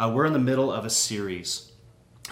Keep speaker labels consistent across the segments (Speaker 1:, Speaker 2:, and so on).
Speaker 1: Uh, we're in the middle of a series.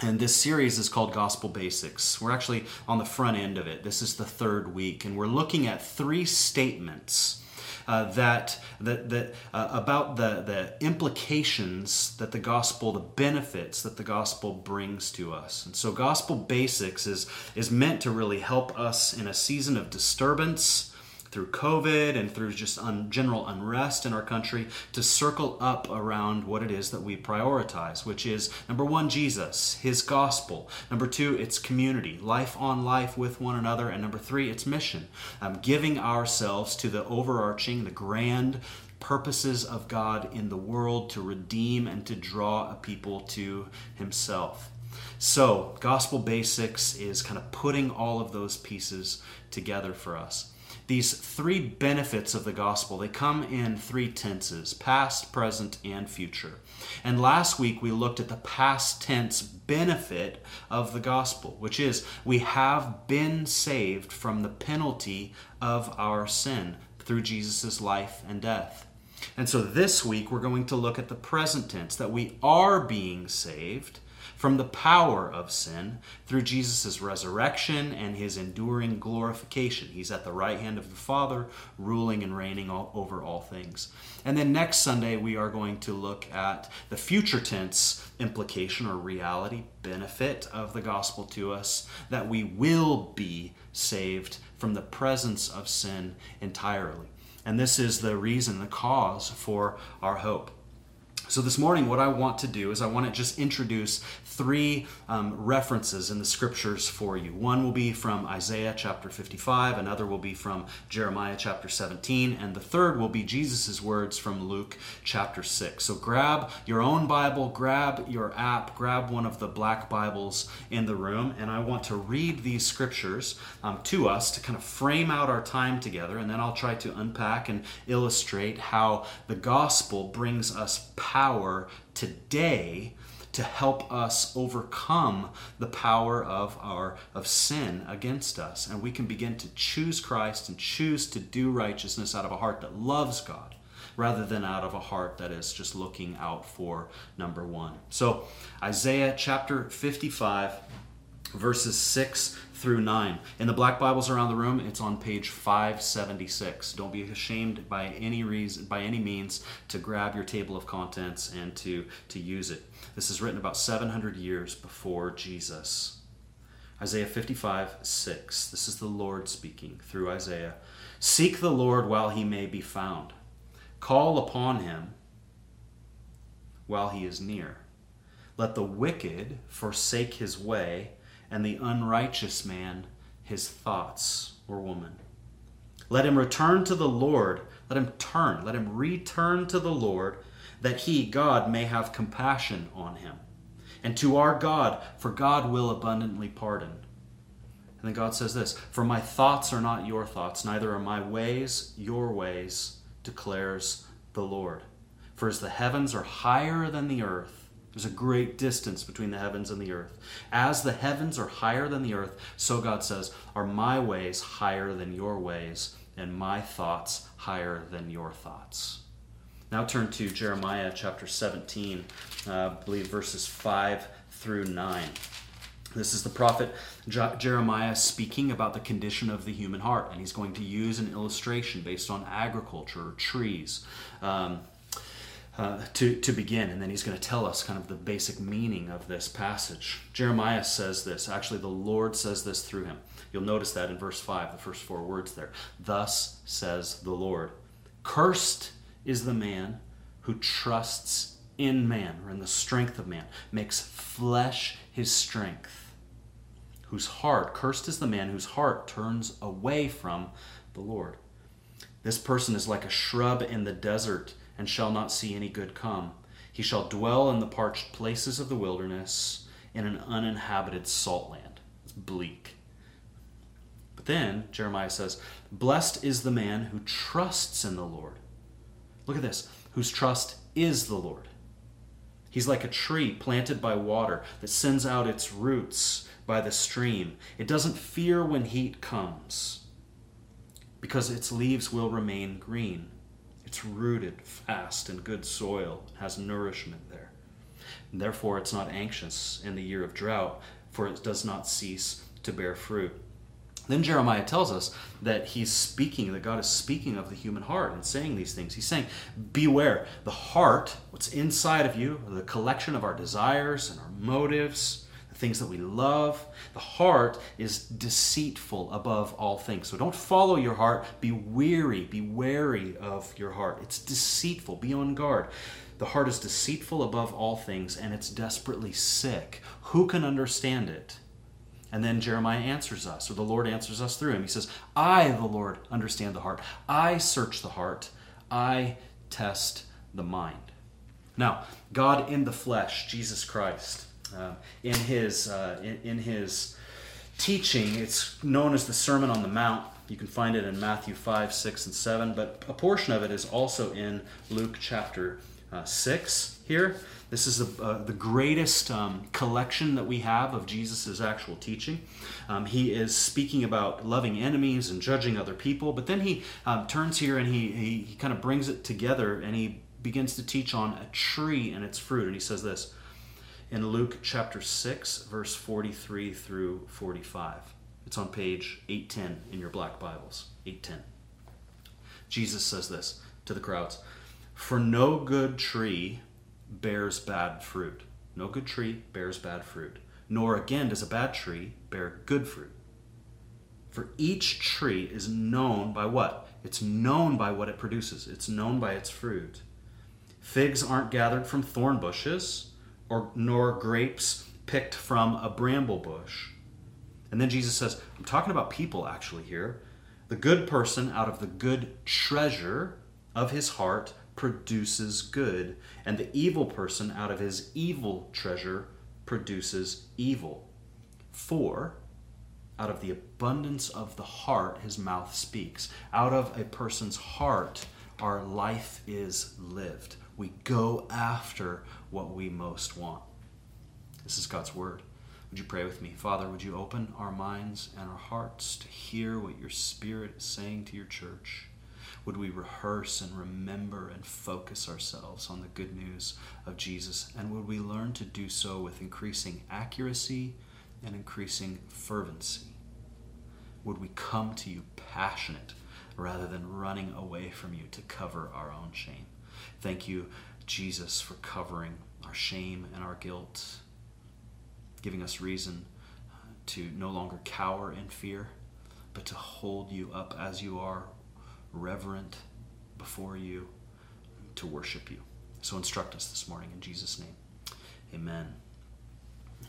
Speaker 1: And this series is called Gospel Basics. We're actually on the front end of it. This is the third week, and we're looking at three statements uh, that that, that uh, about the the implications that the gospel, the benefits that the gospel brings to us. And so, gospel basics is is meant to really help us in a season of disturbance through COVID and through just un- general unrest in our country to circle up around what it is that we prioritize, which is number one, Jesus, His gospel. Number two, it's community, life on life with one another. And number three, it's mission, um, giving ourselves to the overarching, the grand purposes of God in the world to redeem and to draw a people to Himself. So, gospel basics is kind of putting all of those pieces together for us these three benefits of the gospel. They come in three tenses past present and future. And last week we looked at the past tense benefit of the gospel which is we have been saved from the penalty of our sin through jesus' life and death. And so this week we're going to look at the present tense that we are being saved from the power of sin through Jesus' resurrection and his enduring glorification. He's at the right hand of the Father, ruling and reigning all, over all things. And then next Sunday, we are going to look at the future tense implication or reality, benefit of the gospel to us, that we will be saved from the presence of sin entirely. And this is the reason, the cause for our hope. So, this morning, what I want to do is I want to just introduce three um, references in the scriptures for you. One will be from Isaiah chapter 55, another will be from Jeremiah chapter 17, and the third will be Jesus' words from Luke chapter 6. So, grab your own Bible, grab your app, grab one of the black Bibles in the room, and I want to read these scriptures um, to us to kind of frame out our time together, and then I'll try to unpack and illustrate how the gospel brings us power power today to help us overcome the power of our of sin against us and we can begin to choose Christ and choose to do righteousness out of a heart that loves God rather than out of a heart that is just looking out for number 1. So Isaiah chapter 55 verses 6 through 9. In the black Bibles around the room, it's on page 576. Don't be ashamed by any reason by any means to grab your table of contents and to to use it. This is written about 700 years before Jesus. Isaiah 55, 6. This is the Lord speaking through Isaiah. Seek the Lord while he may be found. Call upon him while he is near. Let the wicked forsake his way and the unrighteous man his thoughts or woman. Let him return to the Lord. Let him turn. Let him return to the Lord, that he, God, may have compassion on him. And to our God, for God will abundantly pardon. And then God says this For my thoughts are not your thoughts, neither are my ways your ways, declares the Lord. For as the heavens are higher than the earth, there's a great distance between the heavens and the earth. As the heavens are higher than the earth, so God says, are my ways higher than your ways, and my thoughts higher than your thoughts. Now turn to Jeremiah chapter 17, uh, I believe verses 5 through 9. This is the prophet Jeremiah speaking about the condition of the human heart, and he's going to use an illustration based on agriculture or trees. Um, uh, to, to begin, and then he's going to tell us kind of the basic meaning of this passage. Jeremiah says this, actually, the Lord says this through him. You'll notice that in verse 5, the first four words there. Thus says the Lord Cursed is the man who trusts in man, or in the strength of man, makes flesh his strength, whose heart, cursed is the man whose heart turns away from the Lord. This person is like a shrub in the desert and shall not see any good come. He shall dwell in the parched places of the wilderness, in an uninhabited salt land. It's bleak. But then Jeremiah says, Blessed is the man who trusts in the Lord. Look at this, whose trust is the Lord. He's like a tree planted by water that sends out its roots by the stream. It doesn't fear when heat comes because its leaves will remain green. It's rooted fast in good soil, has nourishment there. And therefore, it's not anxious in the year of drought, for it does not cease to bear fruit. Then Jeremiah tells us that he's speaking, that God is speaking of the human heart and saying these things. He's saying, Beware, the heart, what's inside of you, the collection of our desires and our motives, things that we love, the heart is deceitful above all things. So don't follow your heart. Be weary, be wary of your heart. It's deceitful. Be on guard. The heart is deceitful above all things and it's desperately sick. Who can understand it? And then Jeremiah answers us, or the Lord answers us through him. He says, I, the Lord, understand the heart. I search the heart. I test the mind. Now, God in the flesh, Jesus Christ, uh, in his uh, in, in his teaching, it's known as the Sermon on the Mount. You can find it in Matthew 5, 6, and 7, but a portion of it is also in Luke chapter uh, 6 here. This is the, uh, the greatest um, collection that we have of Jesus' actual teaching. Um, he is speaking about loving enemies and judging other people, but then he um, turns here and he, he, he kind of brings it together and he begins to teach on a tree and its fruit. And he says this in Luke chapter 6, verse 43 through 45. It's on page 810 in your black Bibles. 810. Jesus says this to the crowds For no good tree bears bad fruit. No good tree bears bad fruit, nor again does a bad tree bear good fruit. For each tree is known by what? It's known by what it produces, it's known by its fruit. Figs aren't gathered from thorn bushes, or nor grapes picked from a bramble bush. And then Jesus says, I'm talking about people actually here. The good person out of the good treasure of his heart produces good, and the evil person out of his evil treasure produces evil. For out of the abundance of the heart his mouth speaks. Out of a person's heart our life is lived. We go after what we most want. This is God's word. Would you pray with me? Father, would you open our minds and our hearts to hear what your Spirit is saying to your church? would we rehearse and remember and focus ourselves on the good news of Jesus? And would we learn to do so with increasing accuracy and increasing fervency? Would we come to you passionate rather than running away from you to cover our own shame? Thank you, Jesus, for covering our shame and our guilt, giving us reason uh, to no longer cower in fear, but to hold you up as you are reverent before you to worship you. So instruct us this morning in Jesus' name. Amen.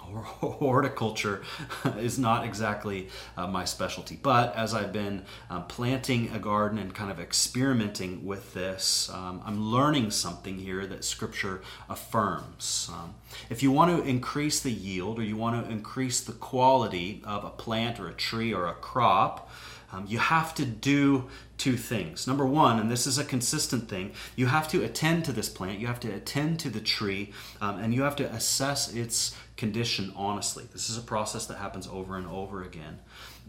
Speaker 1: Horticulture is not exactly uh, my specialty, but as I've been um, planting a garden and kind of experimenting with this, um, I'm learning something here that Scripture affirms. Um, if you want to increase the yield or you want to increase the quality of a plant or a tree or a crop, um, you have to do two things. Number one, and this is a consistent thing, you have to attend to this plant, you have to attend to the tree, um, and you have to assess its condition honestly. This is a process that happens over and over again.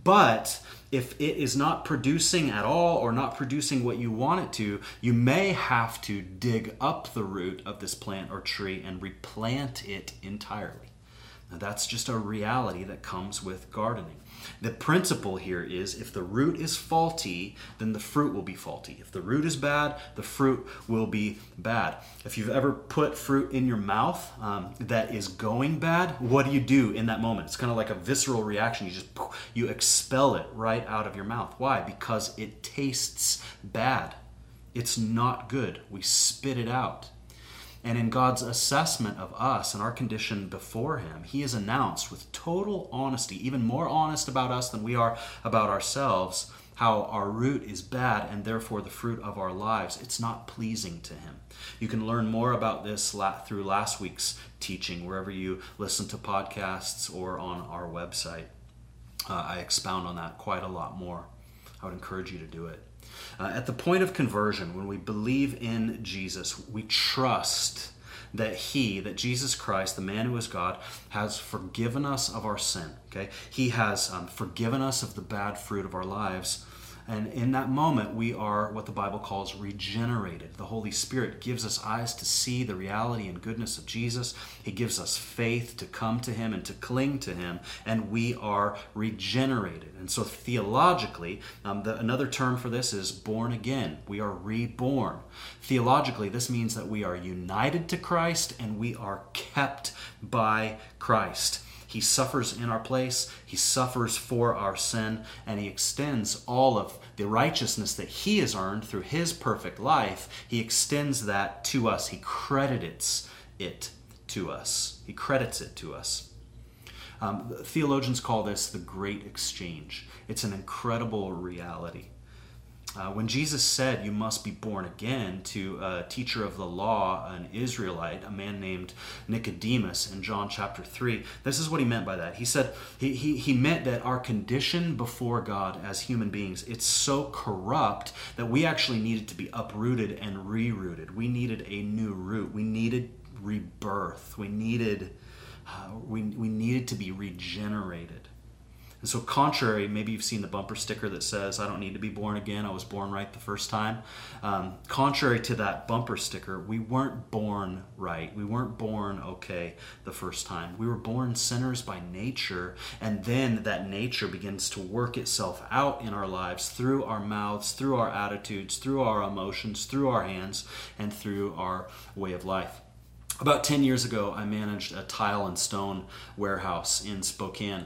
Speaker 1: But if it is not producing at all or not producing what you want it to, you may have to dig up the root of this plant or tree and replant it entirely. Now, that's just a reality that comes with gardening. The principle here is if the root is faulty, then the fruit will be faulty. If the root is bad, the fruit will be bad. If you've ever put fruit in your mouth um, that is going bad, what do you do in that moment? It's kind of like a visceral reaction. You just you expel it right out of your mouth. Why? Because it tastes bad. It's not good. We spit it out. And in God's assessment of us and our condition before Him, He is announced with total honesty, even more honest about us than we are about ourselves, how our root is bad and therefore the fruit of our lives. It's not pleasing to Him. You can learn more about this through last week's teaching, wherever you listen to podcasts or on our website. Uh, I expound on that quite a lot more. I would encourage you to do it. Uh, at the point of conversion, when we believe in Jesus, we trust that he that jesus christ the man who is god has forgiven us of our sin okay? He has um, forgiven us of the bad fruit of our lives And in that moment, we are what the Bible calls regenerated. The Holy Spirit gives us eyes to see the reality and goodness of Jesus. He gives us faith to come to Him and to cling to Him, and we are regenerated. And so, theologically, um, the, another term for this is born again. We are reborn. Theologically, this means that we are united to Christ and we are kept by Christ. He suffers in our place, He suffers for our sin, and He extends all of the righteousness that He has earned through His perfect life. He extends that to us. He credits it to us. He credits it to us. Um, theologians call this the great exchange. It's an incredible reality. Uh, when Jesus said, You must be born again, to a teacher of the law, an Israelite, a man named Nicodemus in John chapter 3, this is what he meant by that. He said, He, he, he meant that our condition before God as human beings, it's so corrupt that we actually needed to be uprooted and rerouted. We needed a new root. We needed rebirth. We needed, uh, we, we needed to be regenerated. And so, contrary, maybe you've seen the bumper sticker that says, I don't need to be born again, I was born right the first time. Um, contrary to that bumper sticker, we weren't born right. We weren't born okay the first time. We were born sinners by nature, and then that nature begins to work itself out in our lives through our mouths, through our attitudes, through our emotions, through our hands, and through our way of life. About 10 years ago, I managed a tile and stone warehouse in Spokane.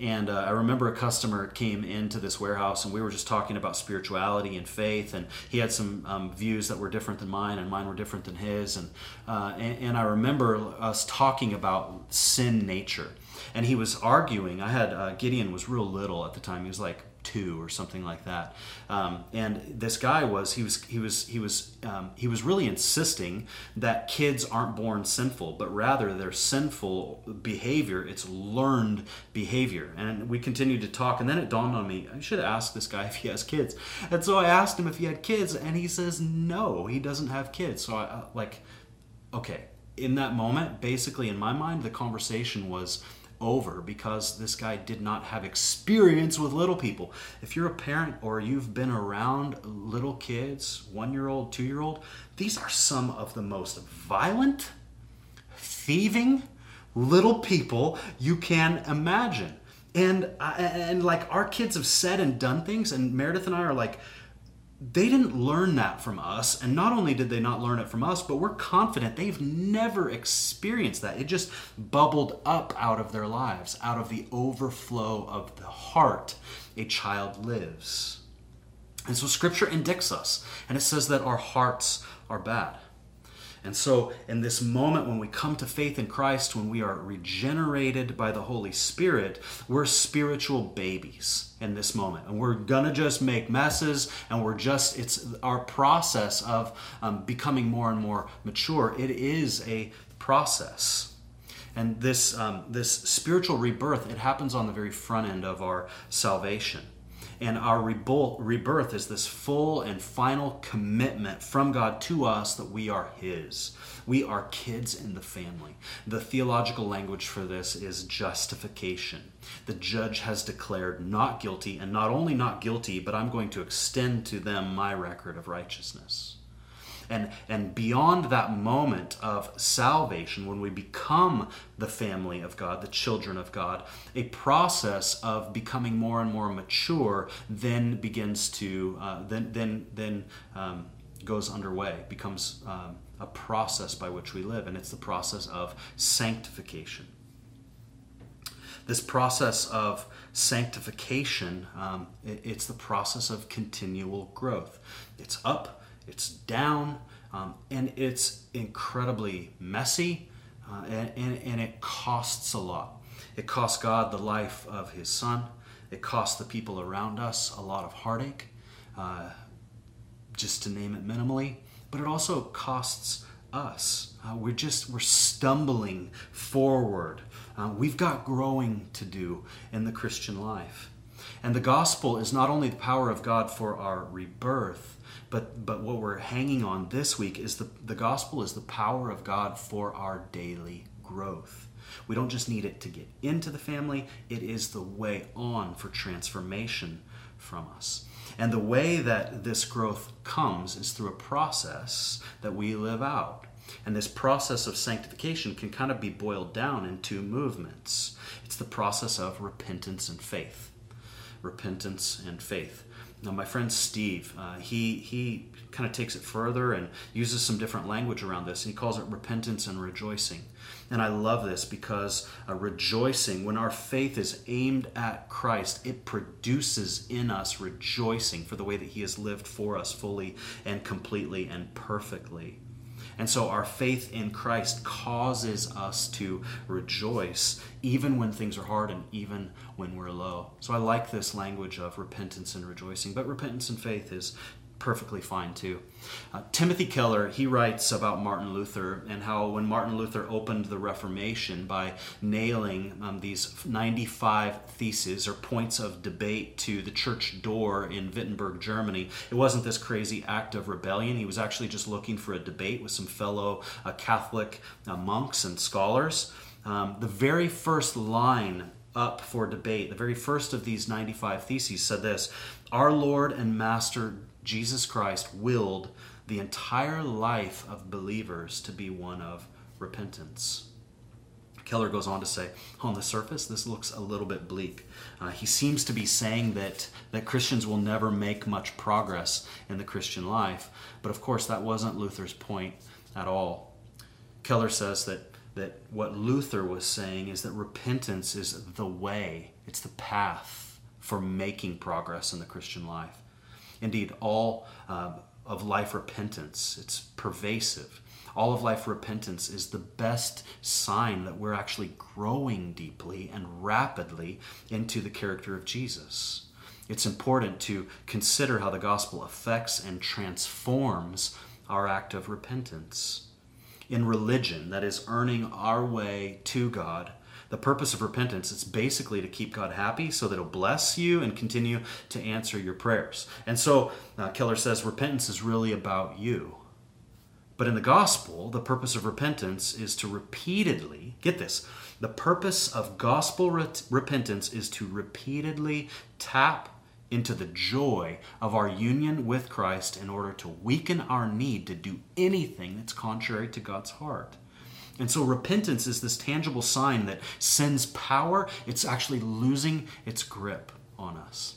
Speaker 1: And uh, I remember a customer came into this warehouse and we were just talking about spirituality and faith. And he had some um, views that were different than mine, and mine were different than his. And, uh, and, and, I remember us talking about sin nature. And he was arguing. I had uh, Gideon was real little at the time. He was like two or something like that. Um, and this guy was he was he was he was um, he was really insisting that kids aren't born sinful, but rather they're sinful behavior. It's learned behavior. And we continued to talk, and then it dawned on me I should ask this guy if he has kids. And so I asked him if he had kids, and he says no, he doesn't have kids. So I like, okay. In that moment, basically in my mind, the conversation was over because this guy did not have experience with little people. If you're a parent or you've been around little kids, one year old, two year old, these are some of the most violent, thieving little people you can imagine. And, uh, and like our kids have said and done things, and Meredith and I are like, they didn't learn that from us. And not only did they not learn it from us, but we're confident they've never experienced that. It just bubbled up out of their lives, out of the overflow of the heart a child lives. And so scripture indicts us, and it says that our hearts are bad. And so, in this moment when we come to faith in Christ, when we are regenerated by the Holy Spirit, we're spiritual babies in this moment. And we're going to just make messes, and we're just, it's our process of um, becoming more and more mature. It is a process. And this, um, this spiritual rebirth, it happens on the very front end of our salvation. And our rebirth is this full and final commitment from God to us that we are His. We are kids in the family. The theological language for this is justification. The judge has declared not guilty, and not only not guilty, but I'm going to extend to them my record of righteousness. And, and beyond that moment of salvation, when we become the family of God, the children of God, a process of becoming more and more mature then begins to, uh, then, then, then um, goes underway, becomes um, a process by which we live, and it's the process of sanctification. This process of sanctification, um, it, it's the process of continual growth. It's up it's down, um, and it's incredibly messy, uh, and, and, and it costs a lot. It costs God the life of His Son. It costs the people around us a lot of heartache, uh, just to name it minimally. But it also costs us. Uh, we're just we're stumbling forward. Uh, we've got growing to do in the Christian life. And the gospel is not only the power of God for our rebirth, but but what we're hanging on this week is the the gospel is the power of God for our daily growth. We don't just need it to get into the family, it is the way on for transformation from us. And the way that this growth comes is through a process that we live out. And this process of sanctification can kind of be boiled down in two movements it's the process of repentance and faith. Repentance and faith. Now, my friend Steve, uh, he, he kind of takes it further and uses some different language around this. He calls it repentance and rejoicing. And I love this because uh, rejoicing, when our faith is aimed at Christ, it produces in us rejoicing for the way that He has lived for us fully and completely and perfectly. And so our faith in Christ causes us to rejoice even when things are hard and even when we're low. So I like this language of repentance and rejoicing. But repentance and faith is perfectly fine too. Uh, Timothy Keller, he writes about Martin Luther and how when Martin Luther opened the Reformation by nailing um, these 95 theses or points of debate to the church door in Wittenberg, Germany, it wasn't this crazy act of rebellion. He was actually just looking for a debate with some fellow uh, Catholic uh, monks and scholars. Um, the very first line up for debate, the very first of these 95 theses said this Our Lord and Master Jesus Christ willed the entire life of believers to be one of repentance. Keller goes on to say, on the surface, this looks a little bit bleak. Uh, he seems to be saying that, that Christians will never make much progress in the Christian life, but of course, that wasn't Luther's point at all. Keller says that, that what Luther was saying is that repentance is the way, it's the path for making progress in the Christian life. Indeed, all uh, of life repentance, it's pervasive. All of life repentance is the best sign that we're actually growing deeply and rapidly into the character of Jesus. It's important to consider how the gospel affects and transforms our act of repentance. In religion, that is, earning our way to God, the purpose of repentance is basically to keep God happy so that He'll bless you and continue to answer your prayers. And so uh, Keller says repentance is really about you. But in the gospel, the purpose of repentance is to repeatedly, get this, the purpose of gospel re- repentance is to repeatedly tap into the joy of our union with Christ in order to weaken our need to do anything that's contrary to God's heart. And so repentance is this tangible sign that sin's power, it's actually losing its grip on us.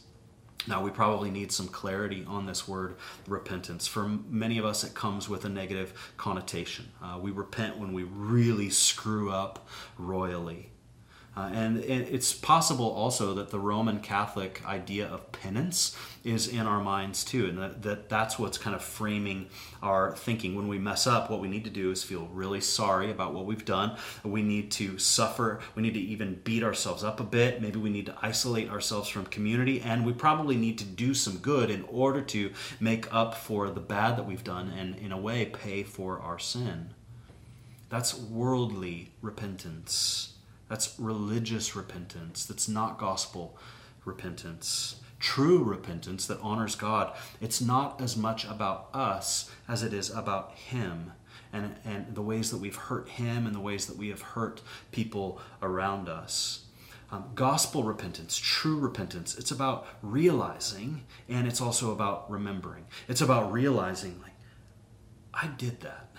Speaker 1: Now, we probably need some clarity on this word repentance. For many of us, it comes with a negative connotation. Uh, we repent when we really screw up royally. Uh, and it's possible also that the Roman Catholic idea of penance is in our minds too, and that, that that's what's kind of framing our thinking. When we mess up, what we need to do is feel really sorry about what we've done. We need to suffer. We need to even beat ourselves up a bit. Maybe we need to isolate ourselves from community, and we probably need to do some good in order to make up for the bad that we've done and, in a way, pay for our sin. That's worldly repentance. That's religious repentance. That's not gospel repentance. True repentance that honors God. It's not as much about us as it is about Him and, and the ways that we've hurt Him and the ways that we have hurt people around us. Um, gospel repentance, true repentance, it's about realizing and it's also about remembering. It's about realizing, like, I did that.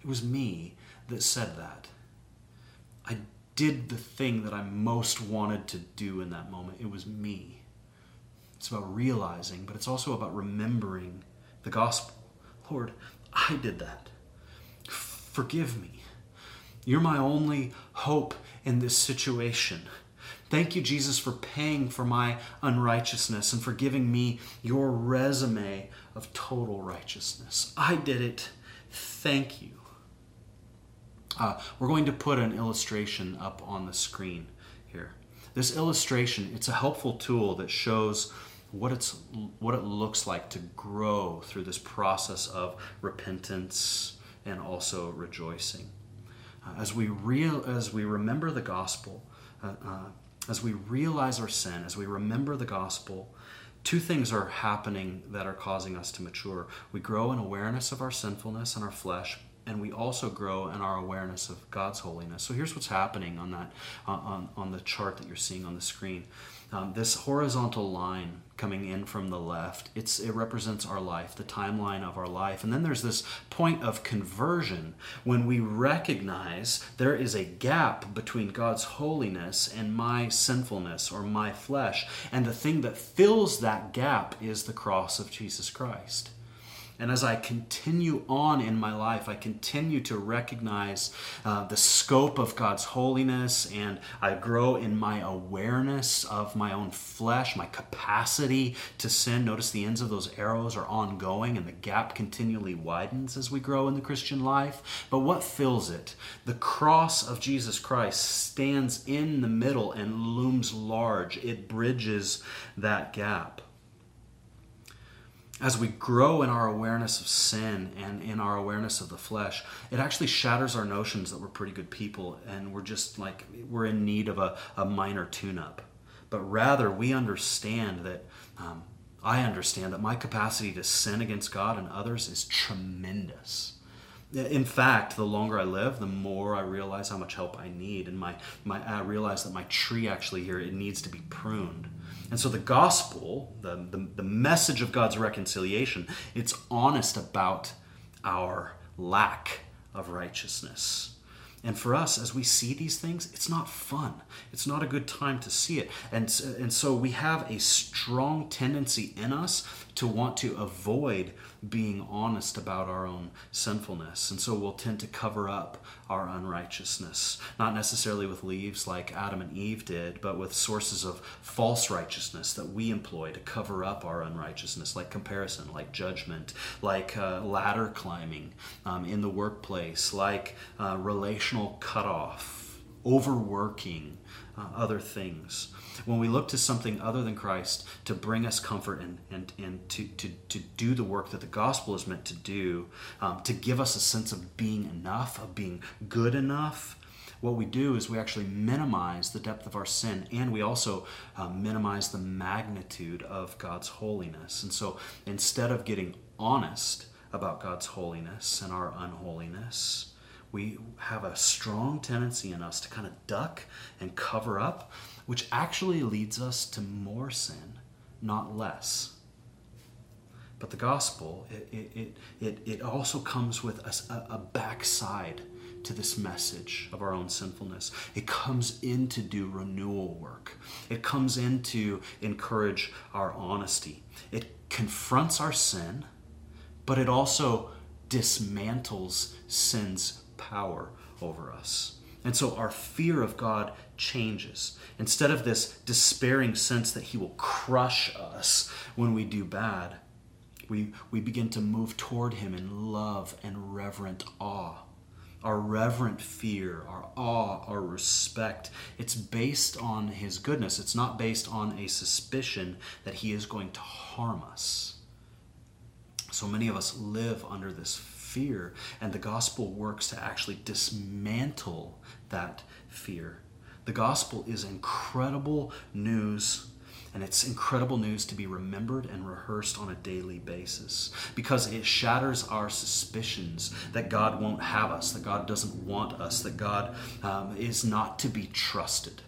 Speaker 1: It was me that said that. I did the thing that I most wanted to do in that moment. It was me. It's about realizing, but it's also about remembering the gospel. Lord, I did that. Forgive me. You're my only hope in this situation. Thank you, Jesus, for paying for my unrighteousness and for giving me your resume of total righteousness. I did it. Thank you. Uh, we're going to put an illustration up on the screen here. This illustration, it's a helpful tool that shows what it's what it looks like to grow through this process of repentance and also rejoicing. Uh, as we real as we remember the gospel, uh, uh, as we realize our sin, as we remember the gospel, two things are happening that are causing us to mature. We grow in awareness of our sinfulness and our flesh, and we also grow in our awareness of God's holiness. So here's what's happening on that on, on the chart that you're seeing on the screen. Um, this horizontal line coming in from the left, it's, it represents our life, the timeline of our life. And then there's this point of conversion when we recognize there is a gap between God's holiness and my sinfulness or my flesh. And the thing that fills that gap is the cross of Jesus Christ. And as I continue on in my life, I continue to recognize uh, the scope of God's holiness and I grow in my awareness of my own flesh, my capacity to sin. Notice the ends of those arrows are ongoing and the gap continually widens as we grow in the Christian life. But what fills it? The cross of Jesus Christ stands in the middle and looms large, it bridges that gap as we grow in our awareness of sin and in our awareness of the flesh, it actually shatters our notions that we're pretty good people and we're just like, we're in need of a, a minor tune up. But rather, we understand that, um, I understand that my capacity to sin against God and others is tremendous. In fact, the longer I live, the more I realize how much help I need, and my, my I realize that my tree actually here it needs to be pruned and so the gospel, the, the, the message of God's reconciliation, it's honest about our lack of righteousness. And for us, as we see these things, it's not fun. It's not a good time to see it. And, and so we have a strong tendency in us to want to avoid being honest about our own sinfulness. And so we'll tend to cover up our unrighteousness, not necessarily with leaves like Adam and Eve did, but with sources of false righteousness that we employ to cover up our unrighteousness, like comparison, like judgment, like uh, ladder climbing um, in the workplace, like uh, relational cutoff, overworking, uh, other things when we look to something other than Christ to bring us comfort and, and, and to, to, to do the work that the gospel is meant to do, um, to give us a sense of being enough, of being good enough, what we do is we actually minimize the depth of our sin and we also uh, minimize the magnitude of God's holiness. And so instead of getting honest about God's holiness and our unholiness, we have a strong tendency in us to kind of duck and cover up which actually leads us to more sin, not less. But the gospel, it, it, it, it also comes with a, a backside to this message of our own sinfulness. It comes in to do renewal work, it comes in to encourage our honesty. It confronts our sin, but it also dismantles sin's power over us. And so our fear of God changes. Instead of this despairing sense that He will crush us when we do bad, we, we begin to move toward Him in love and reverent awe. Our reverent fear, our awe, our respect, it's based on His goodness. It's not based on a suspicion that He is going to harm us. So many of us live under this fear, and the gospel works to actually dismantle that fear. The gospel is incredible news and it's incredible news to be remembered and rehearsed on a daily basis because it shatters our suspicions that God won't have us, that God doesn't want us, that God um, is not to be trusted.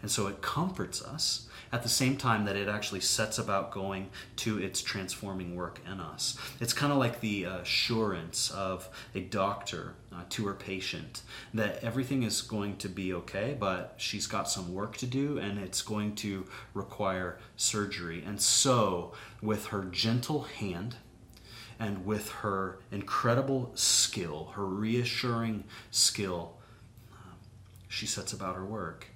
Speaker 1: And so it comforts us at the same time that it actually sets about going to its transforming work in us. It's kind of like the assurance of a doctor uh, to her patient that everything is going to be okay, but she's got some work to do and it's going to require surgery. And so, with her gentle hand, and with her incredible skill, her reassuring skill, uh, she sets about her work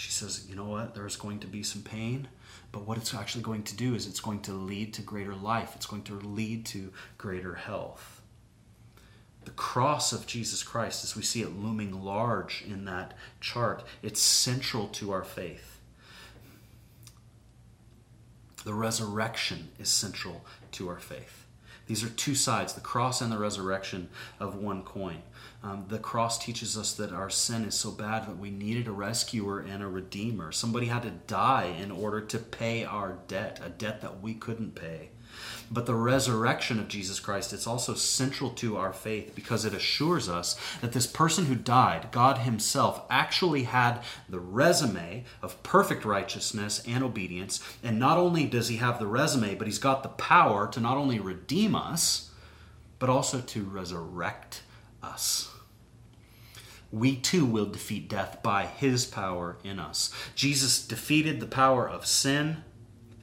Speaker 1: she says, you know what, there's going to be some pain, but what it's actually going to do is it's going to lead to greater life, it's going to lead to greater health. The cross of Jesus Christ, as we see it looming large in that chart, it's central to our faith. The resurrection is central to our faith. These are two sides, the cross and the resurrection of one coin. Um, the cross teaches us that our sin is so bad that we needed a rescuer and a redeemer. Somebody had to die in order to pay our debt, a debt that we couldn't pay. But the resurrection of Jesus Christ, it's also central to our faith because it assures us that this person who died, God Himself, actually had the resume of perfect righteousness and obedience. And not only does He have the resume, but He's got the power to not only redeem us, but also to resurrect us we too will defeat death by his power in us. Jesus defeated the power of sin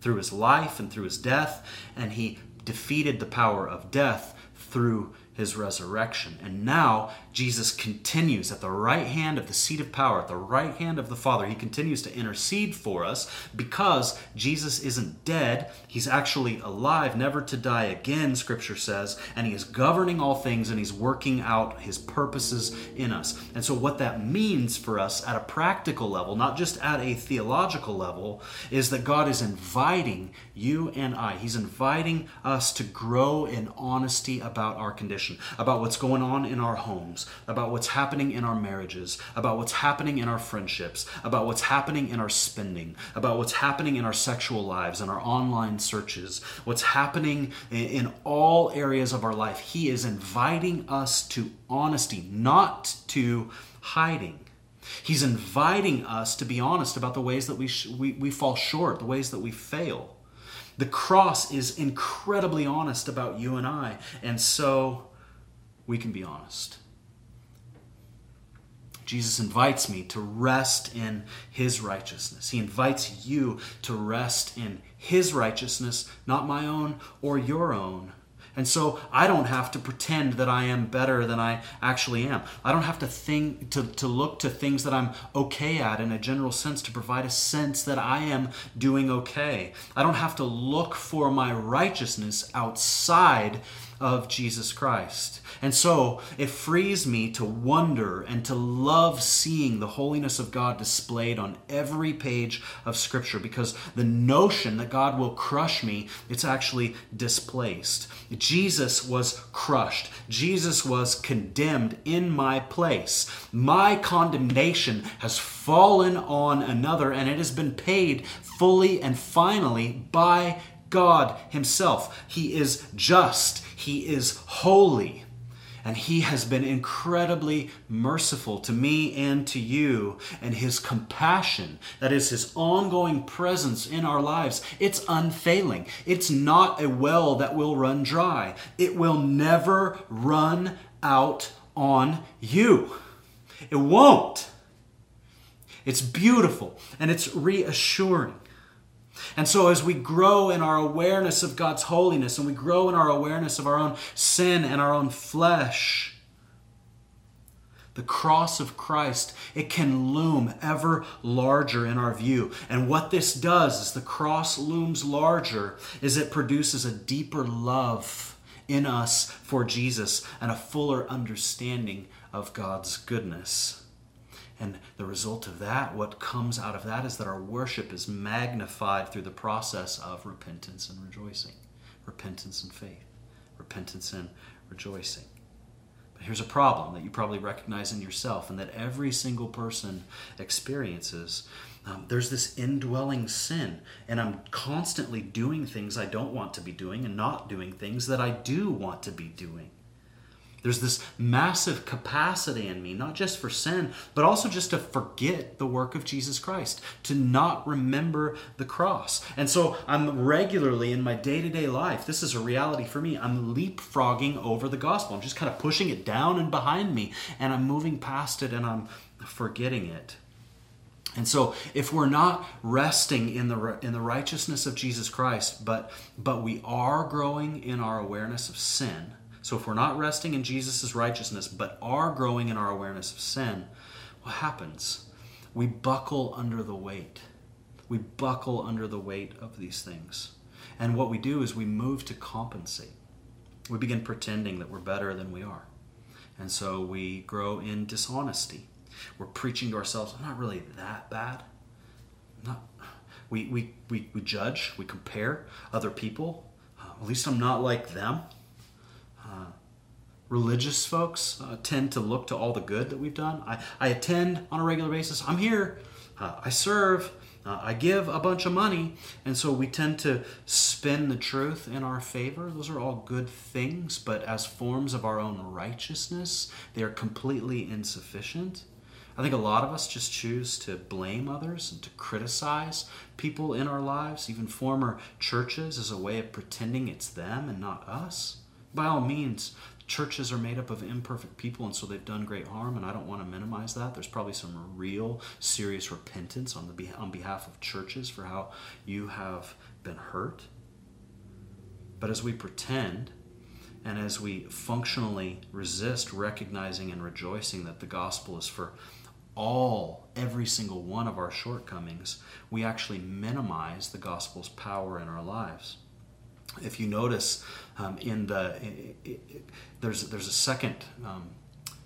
Speaker 1: through his life and through his death, and he defeated the power of death through his resurrection. And now Jesus continues at the right hand of the seat of power, at the right hand of the Father. He continues to intercede for us because Jesus isn't dead. He's actually alive, never to die again, Scripture says. And he is governing all things and he's working out his purposes in us. And so, what that means for us at a practical level, not just at a theological level, is that God is inviting you and I, He's inviting us to grow in honesty about our condition, about what's going on in our homes about what's happening in our marriages, about what's happening in our friendships, about what's happening in our spending, about what's happening in our sexual lives and our online searches, what's happening in all areas of our life. He is inviting us to honesty, not to hiding. He's inviting us to be honest about the ways that we, sh- we, we fall short, the ways that we fail. The cross is incredibly honest about you and I, and so we can be honest. Jesus invites me to rest in his righteousness. He invites you to rest in his righteousness, not my own or your own. And so I don't have to pretend that I am better than I actually am. I don't have to think to, to look to things that I'm okay at in a general sense to provide a sense that I am doing okay. I don't have to look for my righteousness outside of Jesus Christ. And so it frees me to wonder and to love seeing the holiness of God displayed on every page of Scripture because the notion that God will crush me, it's actually displaced. Jesus was crushed, Jesus was condemned in my place. My condemnation has fallen on another, and it has been paid fully and finally by God Himself. He is just, He is holy. And he has been incredibly merciful to me and to you. And his compassion, that is his ongoing presence in our lives, it's unfailing. It's not a well that will run dry, it will never run out on you. It won't. It's beautiful and it's reassuring. And so, as we grow in our awareness of God's holiness and we grow in our awareness of our own sin and our own flesh, the cross of Christ, it can loom ever larger in our view. And what this does is the cross looms larger is it produces a deeper love in us for Jesus and a fuller understanding of God's goodness. And the result of that, what comes out of that, is that our worship is magnified through the process of repentance and rejoicing, repentance and faith, repentance and rejoicing. But here's a problem that you probably recognize in yourself and that every single person experiences. Um, there's this indwelling sin, and I'm constantly doing things I don't want to be doing and not doing things that I do want to be doing. There's this massive capacity in me, not just for sin, but also just to forget the work of Jesus Christ, to not remember the cross. And so I'm regularly in my day to day life, this is a reality for me. I'm leapfrogging over the gospel. I'm just kind of pushing it down and behind me, and I'm moving past it and I'm forgetting it. And so if we're not resting in the in the righteousness of Jesus Christ, but but we are growing in our awareness of sin, so if we're not resting in Jesus' righteousness, but are growing in our awareness of sin, what happens? We buckle under the weight. We buckle under the weight of these things. And what we do is we move to compensate. We begin pretending that we're better than we are. And so we grow in dishonesty. We're preaching to ourselves, I'm not really that bad. not, we, we, we, we judge, we compare other people. Uh, at least I'm not like them religious folks uh, tend to look to all the good that we've done. I, I attend on a regular basis. I'm here. Uh, I serve. Uh, I give a bunch of money, and so we tend to spin the truth in our favor. Those are all good things, but as forms of our own righteousness, they are completely insufficient. I think a lot of us just choose to blame others and to criticize people in our lives, even former churches, as a way of pretending it's them and not us. By all means, churches are made up of imperfect people, and so they've done great harm, and I don't want to minimize that. There's probably some real, serious repentance on, the, on behalf of churches for how you have been hurt. But as we pretend, and as we functionally resist recognizing and rejoicing that the gospel is for all, every single one of our shortcomings, we actually minimize the gospel's power in our lives. If you notice um, in the, it, it, there's, there's a second um,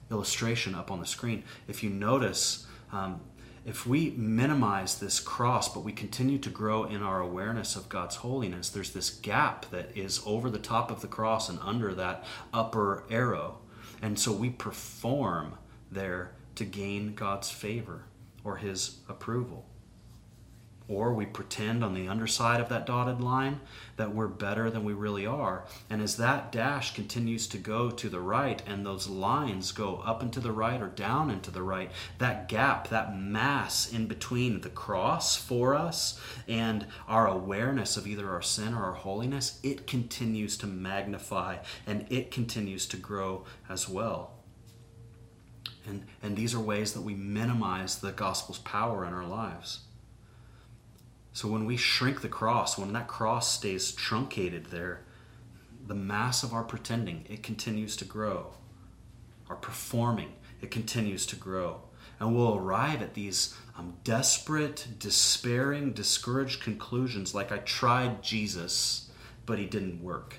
Speaker 1: illustration up on the screen. If you notice, um, if we minimize this cross, but we continue to grow in our awareness of God's holiness, there's this gap that is over the top of the cross and under that upper arrow. And so we perform there to gain God's favor or his approval. Or we pretend on the underside of that dotted line that we're better than we really are. And as that dash continues to go to the right and those lines go up and to the right or down and to the right, that gap, that mass in between the cross for us and our awareness of either our sin or our holiness, it continues to magnify and it continues to grow as well. And, and these are ways that we minimize the gospel's power in our lives. So when we shrink the cross, when that cross stays truncated there, the mass of our pretending, it continues to grow. Our performing, it continues to grow. And we'll arrive at these um, desperate, despairing, discouraged conclusions like I tried Jesus, but he didn't work.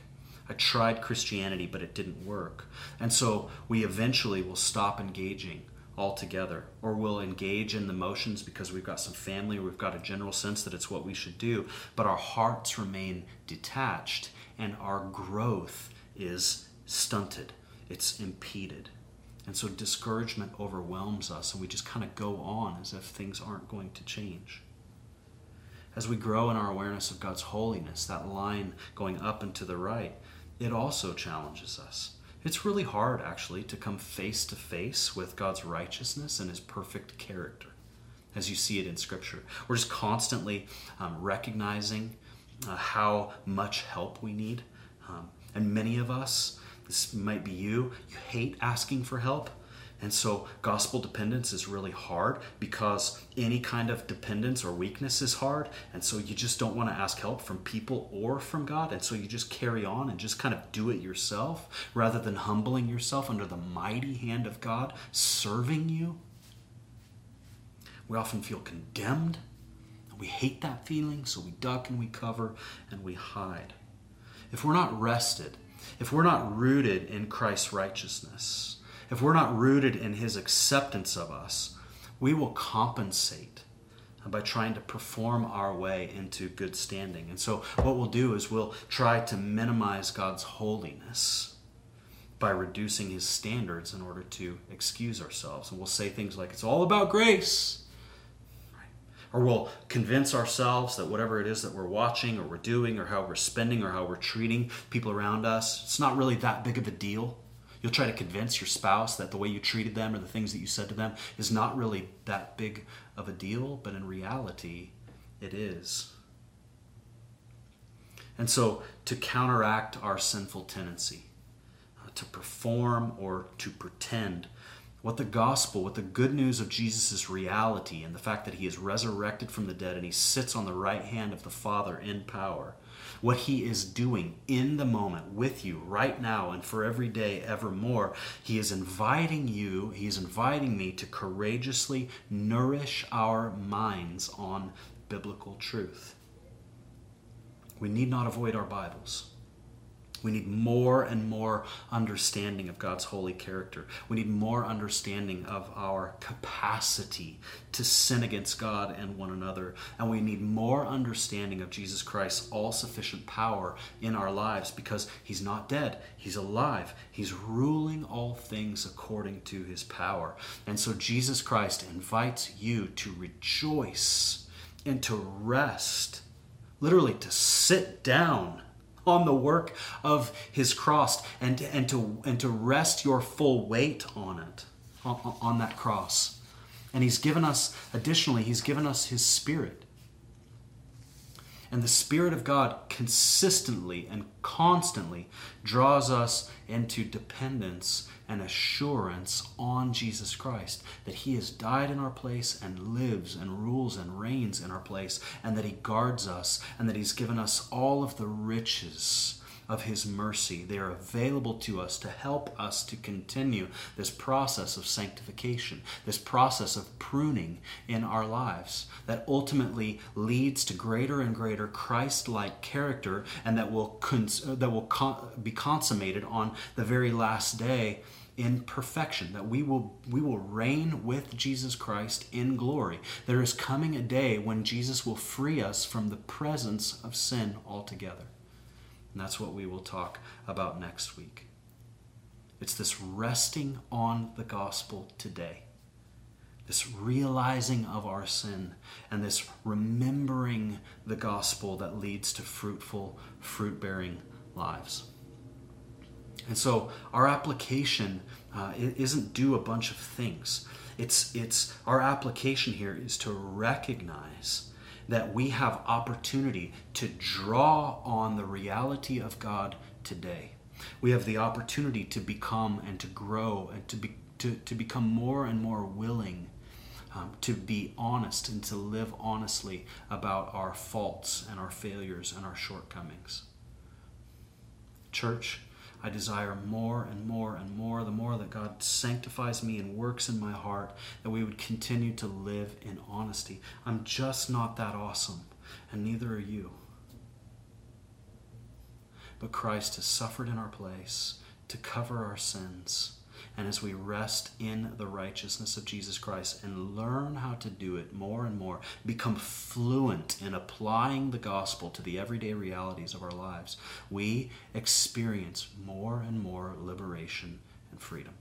Speaker 1: I tried Christianity, but it didn't work. And so we eventually will stop engaging altogether, or we'll engage in the motions because we've got some family, we've got a general sense that it's what we should do, but our hearts remain detached and our growth is stunted, it's impeded. And so discouragement overwhelms us, and we just kind of go on as if things aren't going to change as we grow in our awareness of God's holiness, that line going up and to the right, it also challenges us. It's really hard, actually, to come face to face with God's righteousness and His perfect character as you see it in Scripture. We're just constantly um, recognizing uh, how much help we need. Um, and many of us, this might be you, you hate asking for help. And so gospel dependence is really hard because any kind of dependence or weakness is hard. And so you just don't want to ask help from people or from God. And so you just carry on and just kind of do it yourself rather than humbling yourself under the mighty hand of God serving you. We often feel condemned. And we hate that feeling, so we duck and we cover and we hide. If we're not rested, if we're not rooted in Christ's righteousness, if we're not rooted in His acceptance of us, we will compensate by trying to perform our way into good standing. And so, what we'll do is we'll try to minimize God's holiness by reducing His standards in order to excuse ourselves. And we'll say things like, it's all about grace. Or we'll convince ourselves that whatever it is that we're watching or we're doing or how we're spending or how we're treating people around us, it's not really that big of a deal. You'll try to convince your spouse that the way you treated them or the things that you said to them is not really that big of a deal, but in reality, it is. And so, to counteract our sinful tendency, uh, to perform or to pretend, what the gospel, what the good news of Jesus' reality and the fact that he is resurrected from the dead and he sits on the right hand of the Father in power, what He is doing in the moment with you right now and for every day evermore. He is inviting you, He is inviting me to courageously nourish our minds on biblical truth. We need not avoid our Bibles. We need more and more understanding of God's holy character. We need more understanding of our capacity to sin against God and one another. And we need more understanding of Jesus Christ's all sufficient power in our lives because He's not dead, He's alive. He's ruling all things according to His power. And so Jesus Christ invites you to rejoice and to rest, literally to sit down on the work of his cross and, and, to, and to rest your full weight on it, on, on that cross. And he's given us, additionally, he's given us his spirit. And the Spirit of God consistently and constantly draws us into dependence and assurance on Jesus Christ that He has died in our place and lives and rules and reigns in our place, and that He guards us, and that He's given us all of the riches of His mercy. They are available to us to help us to continue this process of sanctification, this process of pruning in our lives that ultimately leads to greater and greater Christ-like character, and that will cons- that will con- be consummated on the very last day in perfection that we will we will reign with Jesus Christ in glory there is coming a day when Jesus will free us from the presence of sin altogether and that's what we will talk about next week. It's this resting on the gospel today, this realizing of our sin, and this remembering the gospel that leads to fruitful, fruit bearing lives. And so our application uh, isn't do a bunch of things. It's, it's our application here is to recognize that we have opportunity to draw on the reality of God today. We have the opportunity to become and to grow and to, be, to, to become more and more willing um, to be honest and to live honestly about our faults and our failures and our shortcomings. Church, I desire more and more and more, the more that God sanctifies me and works in my heart, that we would continue to live in honesty. I'm just not that awesome, and neither are you. But Christ has suffered in our place to cover our sins and as we rest in the righteousness of Jesus Christ and learn how to do it more and more, become fluent in applying the gospel to the everyday realities of our lives, we experience more and more liberation and freedom.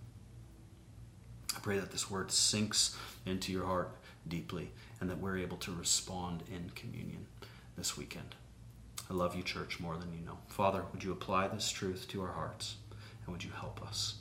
Speaker 1: I pray that this word sinks into your heart deeply and that we're able to respond in communion this weekend. I love you, church, more than you know. Father, would you apply this truth to our hearts and would you help us?